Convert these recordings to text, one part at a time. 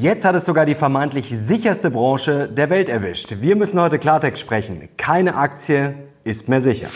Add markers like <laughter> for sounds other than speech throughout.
Jetzt hat es sogar die vermeintlich sicherste Branche der Welt erwischt. Wir müssen heute Klartext sprechen. Keine Aktie ist mehr sicher.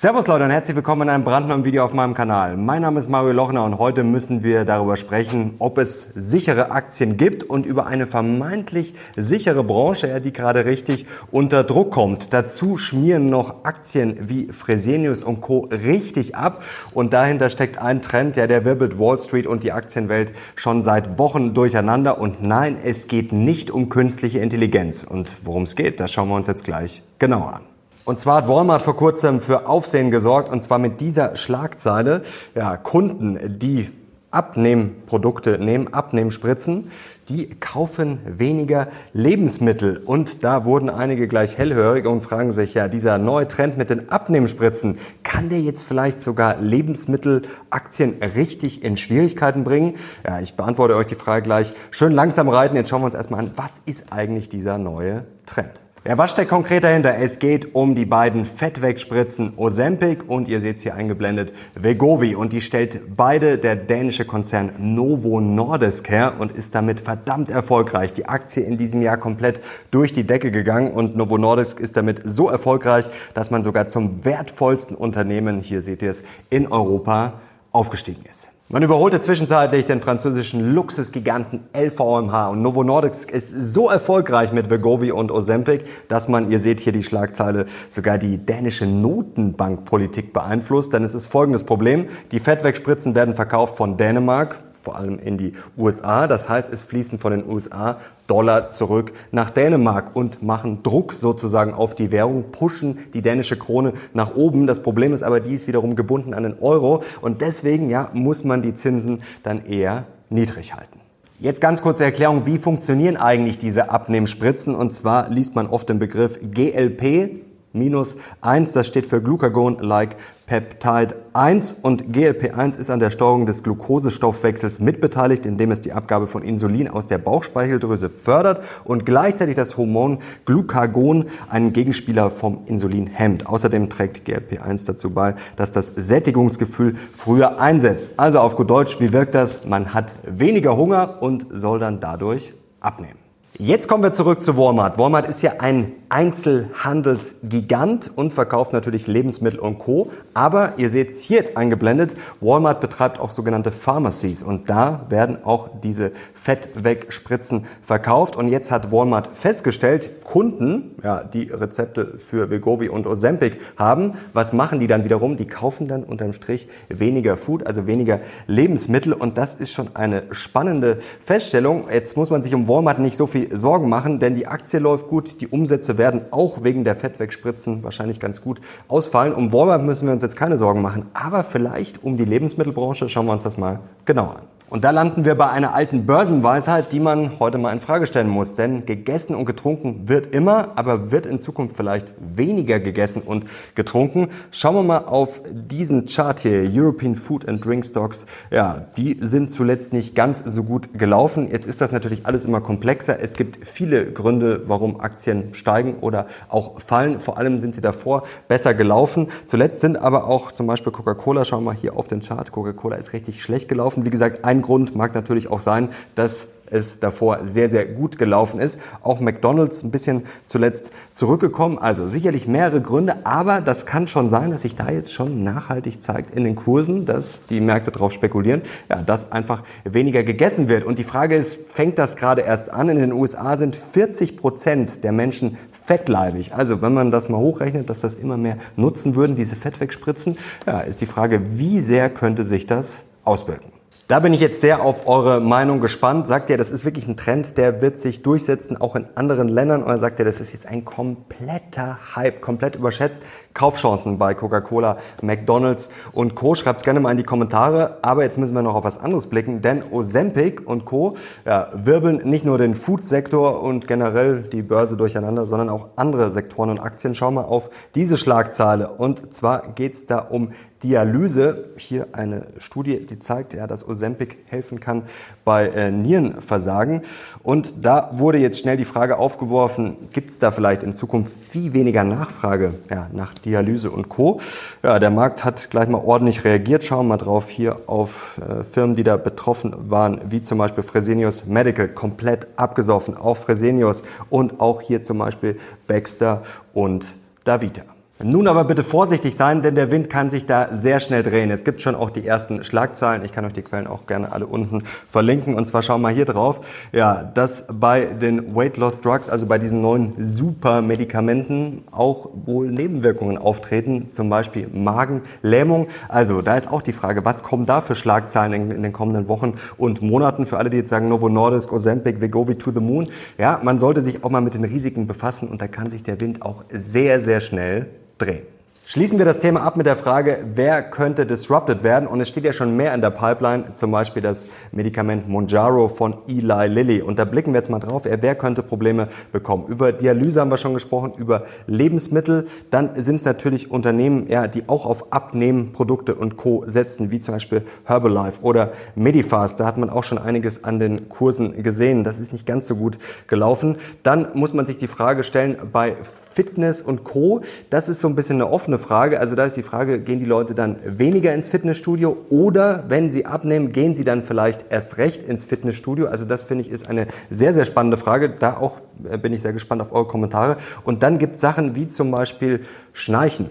Servus Leute und herzlich willkommen in einem brandneuen Video auf meinem Kanal. Mein Name ist Mario Lochner und heute müssen wir darüber sprechen, ob es sichere Aktien gibt und über eine vermeintlich sichere Branche, die gerade richtig unter Druck kommt. Dazu schmieren noch Aktien wie Fresenius und Co. richtig ab und dahinter steckt ein Trend, ja, der wirbelt Wall Street und die Aktienwelt schon seit Wochen durcheinander und nein, es geht nicht um künstliche Intelligenz und worum es geht, das schauen wir uns jetzt gleich genauer an. Und zwar hat Walmart vor kurzem für Aufsehen gesorgt und zwar mit dieser Schlagzeile, ja, Kunden, die Abnehmprodukte nehmen, Abnehmspritzen, die kaufen weniger Lebensmittel. Und da wurden einige gleich hellhörig und fragen sich, ja, dieser neue Trend mit den Abnehmspritzen, kann der jetzt vielleicht sogar Lebensmittelaktien richtig in Schwierigkeiten bringen? Ja, ich beantworte euch die Frage gleich. Schön langsam reiten. Jetzt schauen wir uns erstmal an, was ist eigentlich dieser neue Trend? Ja, was steckt konkret dahinter? Es geht um die beiden Fettwegspritzen Ozempic und ihr seht hier eingeblendet Vegovi und die stellt beide der dänische Konzern Novo Nordisk her und ist damit verdammt erfolgreich. Die Aktie in diesem Jahr komplett durch die Decke gegangen und Novo Nordisk ist damit so erfolgreich, dass man sogar zum wertvollsten Unternehmen, hier seht ihr es, in Europa aufgestiegen ist. Man überholte zwischenzeitlich den französischen Luxusgiganten LVMH und Novo Nordisk ist so erfolgreich mit Vegovi und Ozempic, dass man, ihr seht hier die Schlagzeile, sogar die dänische Notenbankpolitik beeinflusst. Denn es ist folgendes Problem. Die Fettwegspritzen werden verkauft von Dänemark, vor allem in die USA. Das heißt, es fließen von den USA Dollar zurück nach Dänemark und machen Druck sozusagen auf die Währung, pushen die dänische Krone nach oben. Das Problem ist aber, die ist wiederum gebunden an den Euro und deswegen ja, muss man die Zinsen dann eher niedrig halten. Jetzt ganz kurze Erklärung, wie funktionieren eigentlich diese Abnehmspritzen? Und zwar liest man oft den Begriff GLP, minus 1, das steht für Glucagon-like Peptide 1 und GLP1 ist an der Steuerung des Glukosestoffwechsels mitbeteiligt, indem es die Abgabe von Insulin aus der Bauchspeicheldrüse fördert und gleichzeitig das Hormon Glucagon, einen Gegenspieler vom Insulin, hemmt. Außerdem trägt GLP1 dazu bei, dass das Sättigungsgefühl früher einsetzt. Also auf gut Deutsch, wie wirkt das? Man hat weniger Hunger und soll dann dadurch abnehmen. Jetzt kommen wir zurück zu Walmart. Walmart ist ja ein Einzelhandelsgigant und verkauft natürlich Lebensmittel und Co. Aber ihr seht es hier jetzt eingeblendet, Walmart betreibt auch sogenannte Pharmacies und da werden auch diese Fettwegspritzen verkauft. Und jetzt hat Walmart festgestellt, Kunden, ja, die Rezepte für Vegovi und Ozempic haben, was machen die dann wiederum? Die kaufen dann unterm Strich weniger Food, also weniger Lebensmittel und das ist schon eine spannende Feststellung. Jetzt muss man sich um Walmart nicht so viel Sorgen machen, denn die Aktie läuft gut, die Umsätze werden auch wegen der Fettwegspritzen wahrscheinlich ganz gut ausfallen. Um Walmart müssen wir uns jetzt keine Sorgen machen, aber vielleicht um die Lebensmittelbranche schauen wir uns das mal genauer an. Und da landen wir bei einer alten Börsenweisheit, die man heute mal in Frage stellen muss. Denn gegessen und getrunken wird immer, aber wird in Zukunft vielleicht weniger gegessen und getrunken. Schauen wir mal auf diesen Chart hier, European Food and Drink Stocks. Ja, die sind zuletzt nicht ganz so gut gelaufen. Jetzt ist das natürlich alles immer komplexer. Es gibt viele Gründe, warum Aktien steigen oder auch fallen. Vor allem sind sie davor besser gelaufen. Zuletzt sind aber auch zum Beispiel Coca-Cola, schauen wir mal hier auf den Chart. Coca-Cola ist richtig schlecht gelaufen. Wie gesagt, ein ein Grund mag natürlich auch sein, dass es davor sehr, sehr gut gelaufen ist. Auch McDonald's ein bisschen zuletzt zurückgekommen. Also sicherlich mehrere Gründe, aber das kann schon sein, dass sich da jetzt schon nachhaltig zeigt in den Kursen, dass die Märkte darauf spekulieren, ja, dass einfach weniger gegessen wird. Und die Frage ist, fängt das gerade erst an? In den USA sind 40 Prozent der Menschen fettleibig. Also wenn man das mal hochrechnet, dass das immer mehr nutzen würden, diese Fettwegspritzen, ja, ist die Frage, wie sehr könnte sich das auswirken? Da bin ich jetzt sehr auf eure Meinung gespannt. Sagt ihr, das ist wirklich ein Trend, der wird sich durchsetzen, auch in anderen Ländern? Oder sagt ihr, das ist jetzt ein kompletter Hype, komplett überschätzt? Kaufchancen bei Coca-Cola, McDonalds und Co. Schreibt gerne mal in die Kommentare. Aber jetzt müssen wir noch auf was anderes blicken, denn Ozempic und Co. Ja, wirbeln nicht nur den Food-Sektor und generell die Börse durcheinander, sondern auch andere Sektoren und Aktien. Schau mal auf diese Schlagzeile. Und zwar geht's da um Dialyse. Hier eine Studie, die zeigt, ja, dass Ozempic helfen kann bei äh, Nierenversagen. Und da wurde jetzt schnell die Frage aufgeworfen, gibt es da vielleicht in Zukunft viel weniger Nachfrage ja, nach Dialyse und Co. Ja, der Markt hat gleich mal ordentlich reagiert. Schauen wir mal drauf hier auf äh, Firmen, die da betroffen waren, wie zum Beispiel Fresenius Medical, komplett abgesoffen. Auch Fresenius und auch hier zum Beispiel Baxter und Davita. Nun aber bitte vorsichtig sein, denn der Wind kann sich da sehr schnell drehen. Es gibt schon auch die ersten Schlagzeilen. Ich kann euch die Quellen auch gerne alle unten verlinken. Und zwar schauen wir hier drauf, ja, dass bei den Weight Loss Drugs, also bei diesen neuen Supermedikamenten, auch wohl Nebenwirkungen auftreten, zum Beispiel Magenlähmung. Also da ist auch die Frage, was kommen da für Schlagzeilen in, in den kommenden Wochen und Monaten? Für alle, die jetzt sagen, Novo Nordisk, Ozempic, Vegovi to the Moon. Ja, man sollte sich auch mal mit den Risiken befassen und da kann sich der Wind auch sehr, sehr schnell drehen. Schließen wir das Thema ab mit der Frage, wer könnte disrupted werden? Und es steht ja schon mehr in der Pipeline, zum Beispiel das Medikament Monjaro von Eli Lilly. Und da blicken wir jetzt mal drauf, wer könnte Probleme bekommen. Über Dialyse haben wir schon gesprochen, über Lebensmittel. Dann sind es natürlich Unternehmen, ja, die auch auf Abnehmprodukte und Co. setzen, wie zum Beispiel Herbalife oder Medifast. Da hat man auch schon einiges an den Kursen gesehen. Das ist nicht ganz so gut gelaufen. Dann muss man sich die Frage stellen, bei Fitness und Co. Das ist so ein bisschen eine offene Frage. Also da ist die Frage, gehen die Leute dann weniger ins Fitnessstudio oder wenn sie abnehmen, gehen sie dann vielleicht erst recht ins Fitnessstudio? Also das finde ich ist eine sehr, sehr spannende Frage. Da auch äh, bin ich sehr gespannt auf eure Kommentare. Und dann gibt es Sachen wie zum Beispiel Schnarchen,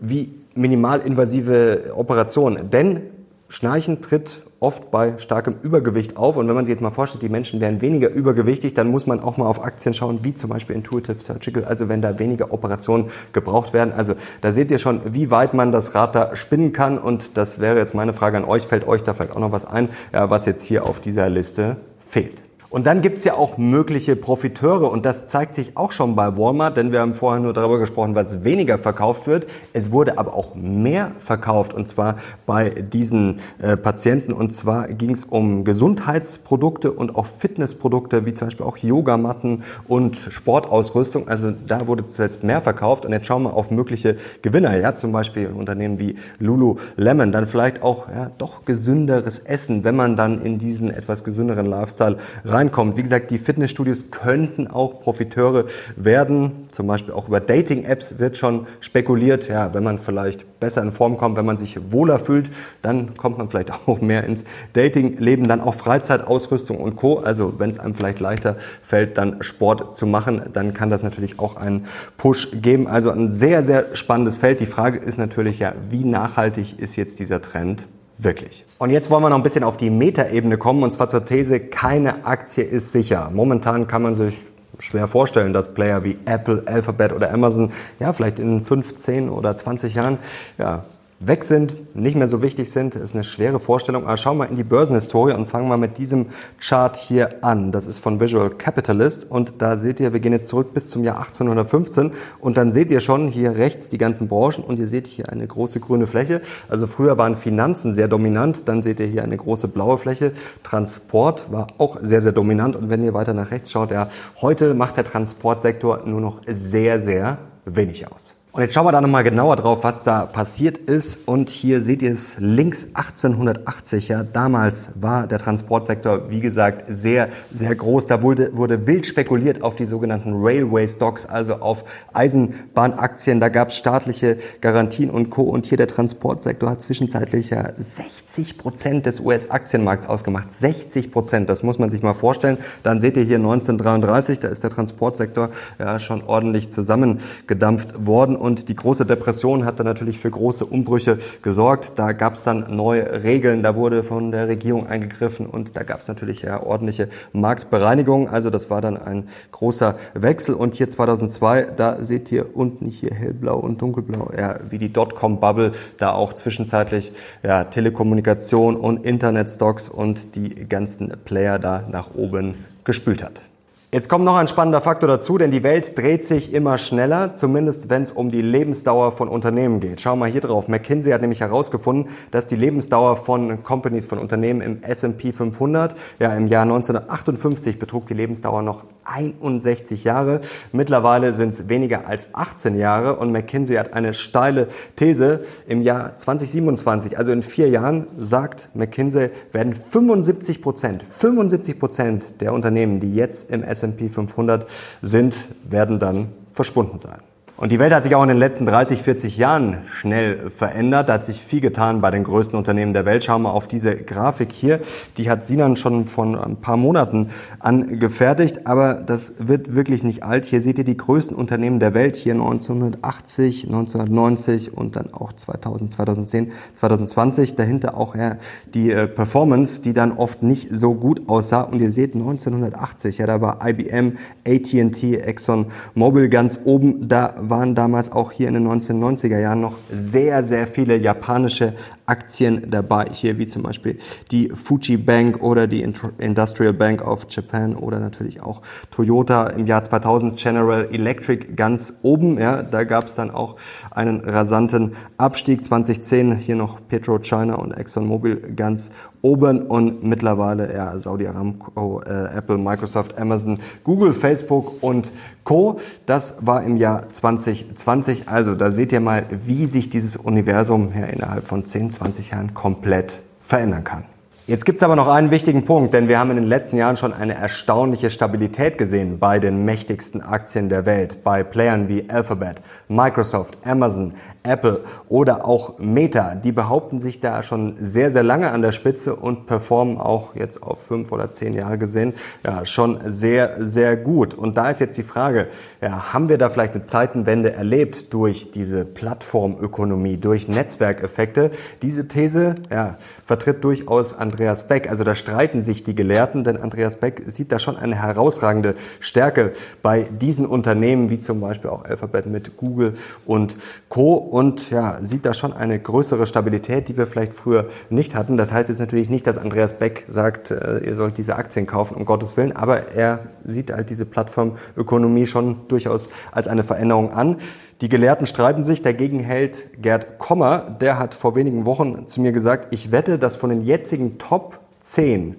wie minimalinvasive Operationen. Denn Schnarchen tritt oft bei starkem Übergewicht auf. Und wenn man sich jetzt mal vorstellt, die Menschen wären weniger übergewichtig, dann muss man auch mal auf Aktien schauen, wie zum Beispiel Intuitive Surgical, also wenn da weniger Operationen gebraucht werden. Also da seht ihr schon, wie weit man das Rad da spinnen kann. Und das wäre jetzt meine Frage an euch. Fällt euch da vielleicht auch noch was ein, was jetzt hier auf dieser Liste fehlt? Und dann gibt's ja auch mögliche Profiteure und das zeigt sich auch schon bei Walmart, denn wir haben vorher nur darüber gesprochen, was weniger verkauft wird. Es wurde aber auch mehr verkauft und zwar bei diesen äh, Patienten und zwar ging's um Gesundheitsprodukte und auch Fitnessprodukte wie zum Beispiel auch Yogamatten und Sportausrüstung. Also da wurde zuletzt mehr verkauft und jetzt schauen wir auf mögliche Gewinner. Ja, zum Beispiel Unternehmen wie Lululemon, dann vielleicht auch ja, doch gesünderes Essen, wenn man dann in diesen etwas gesünderen Lifestyle rein reinkommt. Wie gesagt, die Fitnessstudios könnten auch Profiteure werden. Zum Beispiel auch über Dating-Apps wird schon spekuliert. Ja, wenn man vielleicht besser in Form kommt, wenn man sich wohler fühlt, dann kommt man vielleicht <laughs> auch mehr ins Dating-Leben. Dann auch Freizeitausrüstung und Co. Also wenn es einem vielleicht leichter fällt, dann Sport zu machen, dann kann das natürlich auch einen Push geben. Also ein sehr, sehr spannendes Feld. Die Frage ist natürlich ja, wie nachhaltig ist jetzt dieser Trend Wirklich. Und jetzt wollen wir noch ein bisschen auf die Metaebene kommen, und zwar zur These, keine Aktie ist sicher. Momentan kann man sich schwer vorstellen, dass Player wie Apple, Alphabet oder Amazon ja vielleicht in 15 oder 20 Jahren ja, weg sind, nicht mehr so wichtig sind, ist eine schwere Vorstellung. Aber schauen wir in die Börsenhistorie und fangen mal mit diesem Chart hier an. Das ist von Visual Capitalist und da seht ihr, wir gehen jetzt zurück bis zum Jahr 1815 und dann seht ihr schon hier rechts die ganzen Branchen und ihr seht hier eine große grüne Fläche. Also früher waren Finanzen sehr dominant, dann seht ihr hier eine große blaue Fläche. Transport war auch sehr, sehr dominant und wenn ihr weiter nach rechts schaut, ja, heute macht der Transportsektor nur noch sehr, sehr wenig aus. Und jetzt schauen wir da nochmal genauer drauf, was da passiert ist. Und hier seht ihr es links 1880. Ja, damals war der Transportsektor, wie gesagt, sehr, sehr groß. Da wurde, wurde wild spekuliert auf die sogenannten Railway Stocks, also auf Eisenbahnaktien. Da gab es staatliche Garantien und Co. Und hier der Transportsektor hat zwischenzeitlich ja 60 Prozent des US-Aktienmarkts ausgemacht. 60 Prozent, das muss man sich mal vorstellen. Dann seht ihr hier 1933, da ist der Transportsektor ja schon ordentlich zusammengedampft worden und die große Depression hat dann natürlich für große Umbrüche gesorgt. Da gab es dann neue Regeln, da wurde von der Regierung eingegriffen und da gab es natürlich ja ordentliche Marktbereinigung. Also das war dann ein großer Wechsel und hier 2002, da seht ihr unten hier hellblau und dunkelblau, ja, wie die Dotcom-Bubble da auch zwischenzeitlich ja, Telekommunikation und Internetstocks und die ganzen Player da nach oben gespült hat. Jetzt kommt noch ein spannender Faktor dazu, denn die Welt dreht sich immer schneller, zumindest wenn es um die Lebensdauer von Unternehmen geht. Schau mal hier drauf. McKinsey hat nämlich herausgefunden, dass die Lebensdauer von Companies, von Unternehmen im S&P 500, ja im Jahr 1958 betrug die Lebensdauer noch 61 Jahre. Mittlerweile sind es weniger als 18 Jahre und McKinsey hat eine steile These. Im Jahr 2027, also in vier Jahren, sagt McKinsey, werden 75 Prozent, 75 Prozent der Unternehmen, die jetzt im S&P 500 sind, werden dann verschwunden sein. Und die Welt hat sich auch in den letzten 30, 40 Jahren schnell verändert. Da hat sich viel getan bei den größten Unternehmen der Welt. Schauen wir auf diese Grafik hier. Die hat Sinan schon von ein paar Monaten angefertigt, aber das wird wirklich nicht alt. Hier seht ihr die größten Unternehmen der Welt. Hier 1980, 1990 und dann auch 2000, 2010, 2020. Dahinter auch ja, die äh, Performance, die dann oft nicht so gut aussah. Und ihr seht 1980, ja, da war IBM, AT&T, Exxon Mobil ganz oben. Da waren damals auch hier in den 1990er Jahren noch sehr, sehr viele japanische Aktien dabei. Hier wie zum Beispiel die Fuji Bank oder die Industrial Bank of Japan oder natürlich auch Toyota im Jahr 2000 General Electric ganz oben. Ja, da gab es dann auch einen rasanten Abstieg. 2010 hier noch PetroChina und ExxonMobil ganz oben und mittlerweile ja, Saudi Aramco, äh, Apple, Microsoft, Amazon, Google, Facebook und Co. Das war im Jahr 2020. Also da seht ihr mal, wie sich dieses Universum ja innerhalb von 10, 20 Jahren komplett verändern kann. Jetzt gibt es aber noch einen wichtigen Punkt, denn wir haben in den letzten Jahren schon eine erstaunliche Stabilität gesehen bei den mächtigsten Aktien der Welt, bei Playern wie Alphabet, Microsoft, Amazon, Apple oder auch Meta. Die behaupten sich da schon sehr, sehr lange an der Spitze und performen auch jetzt auf fünf oder zehn Jahre gesehen ja schon sehr, sehr gut. Und da ist jetzt die Frage, ja, haben wir da vielleicht eine Zeitenwende erlebt durch diese Plattformökonomie, durch Netzwerkeffekte? Diese These ja, vertritt durchaus Andreas Andreas Beck. Also da streiten sich die Gelehrten, denn Andreas Beck sieht da schon eine herausragende Stärke bei diesen Unternehmen, wie zum Beispiel auch Alphabet mit Google und Co. Und ja, sieht da schon eine größere Stabilität, die wir vielleicht früher nicht hatten. Das heißt jetzt natürlich nicht, dass Andreas Beck sagt, äh, ihr sollt diese Aktien kaufen, um Gottes Willen, aber er sieht halt diese Plattformökonomie schon durchaus als eine Veränderung an. Die Gelehrten streiten sich, dagegen hält Gerd Kommer, der hat vor wenigen Wochen zu mir gesagt, ich wette, dass von den jetzigen 10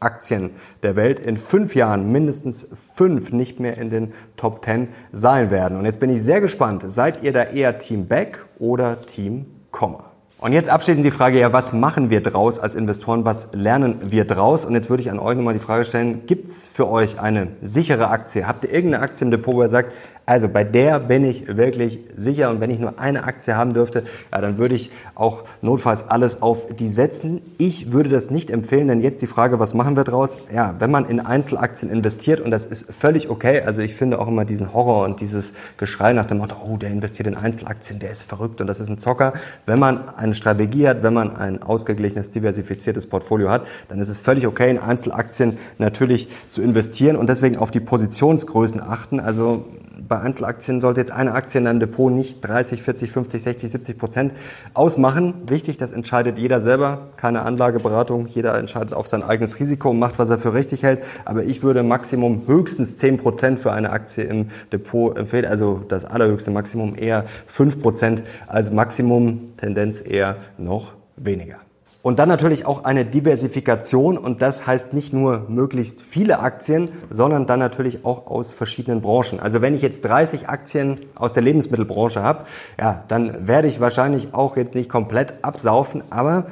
Aktien der Welt in fünf Jahren mindestens fünf nicht mehr in den Top 10 sein werden. Und jetzt bin ich sehr gespannt, seid ihr da eher Team Beck oder Team Kommer? Und jetzt abschließend die Frage, ja, was machen wir draus als Investoren, was lernen wir draus? Und jetzt würde ich an euch nochmal die Frage stellen, gibt's für euch eine sichere Aktie? Habt ihr irgendeine Aktie im Depot, wo ihr sagt, also bei der bin ich wirklich sicher und wenn ich nur eine Aktie haben dürfte, ja, dann würde ich auch notfalls alles auf die setzen. Ich würde das nicht empfehlen, denn jetzt die Frage, was machen wir draus? Ja, wenn man in Einzelaktien investiert und das ist völlig okay, also ich finde auch immer diesen Horror und dieses Geschrei nach dem Motto, oh, der investiert in Einzelaktien, der ist verrückt und das ist ein Zocker. Wenn man eine Strategie hat, wenn man ein ausgeglichenes, diversifiziertes Portfolio hat, dann ist es völlig okay, in Einzelaktien natürlich zu investieren und deswegen auf die Positionsgrößen achten. Also bei Einzelaktien sollte jetzt eine Aktie in einem Depot nicht 30, 40, 50, 60, 70 Prozent ausmachen. Wichtig, das entscheidet jeder selber, keine Anlageberatung. Jeder entscheidet auf sein eigenes Risiko und macht, was er für richtig hält. Aber ich würde Maximum höchstens 10 Prozent für eine Aktie im Depot empfehlen. Also das allerhöchste Maximum eher 5 Prozent als Maximum, Tendenz eher noch weniger. Und dann natürlich auch eine Diversifikation und das heißt nicht nur möglichst viele Aktien, sondern dann natürlich auch aus verschiedenen Branchen. Also wenn ich jetzt 30 Aktien aus der Lebensmittelbranche habe, ja, dann werde ich wahrscheinlich auch jetzt nicht komplett absaufen, aber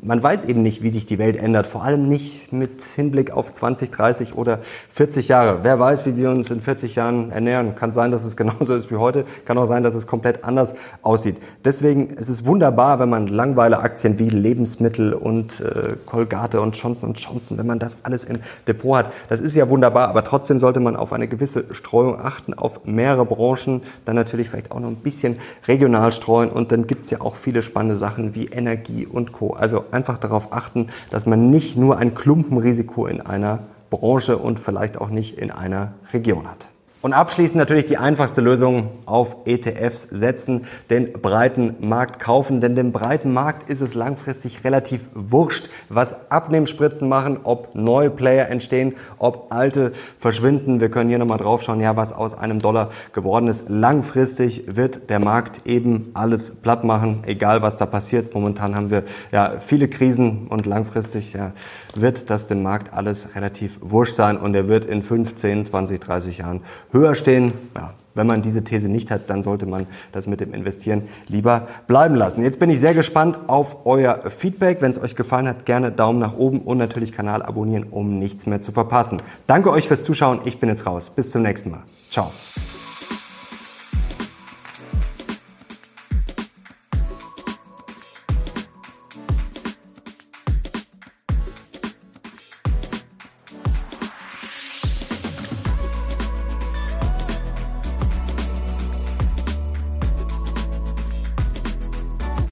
man weiß eben nicht, wie sich die Welt ändert, vor allem nicht mit Hinblick auf 20, 30 oder 40 Jahre. Wer weiß, wie wir uns in 40 Jahren ernähren. Kann sein, dass es genauso ist wie heute, kann auch sein, dass es komplett anders aussieht. Deswegen ist es wunderbar, wenn man langweile Aktien wie Lebensmittel und äh, Colgate und Johnson Johnson, wenn man das alles im Depot hat. Das ist ja wunderbar, aber trotzdem sollte man auf eine gewisse Streuung achten, auf mehrere Branchen, dann natürlich vielleicht auch noch ein bisschen regional streuen und dann gibt's ja auch viele spannende Sachen wie Energie und Co. Also einfach darauf achten, dass man nicht nur ein Klumpenrisiko in einer Branche und vielleicht auch nicht in einer Region hat. Und abschließend natürlich die einfachste Lösung auf ETFs setzen, den breiten Markt kaufen, denn dem breiten Markt ist es langfristig relativ wurscht, was Abnehmspritzen machen, ob neue Player entstehen, ob alte verschwinden. Wir können hier nochmal drauf schauen, ja, was aus einem Dollar geworden ist. Langfristig wird der Markt eben alles platt machen, egal was da passiert. Momentan haben wir ja viele Krisen und langfristig ja, wird das den Markt alles relativ wurscht sein und er wird in 15, 20, 30 Jahren höher stehen. Ja, wenn man diese These nicht hat, dann sollte man das mit dem Investieren lieber bleiben lassen. Jetzt bin ich sehr gespannt auf euer Feedback. Wenn es euch gefallen hat, gerne Daumen nach oben und natürlich Kanal abonnieren, um nichts mehr zu verpassen. Danke euch fürs Zuschauen. Ich bin jetzt raus. Bis zum nächsten Mal. Ciao.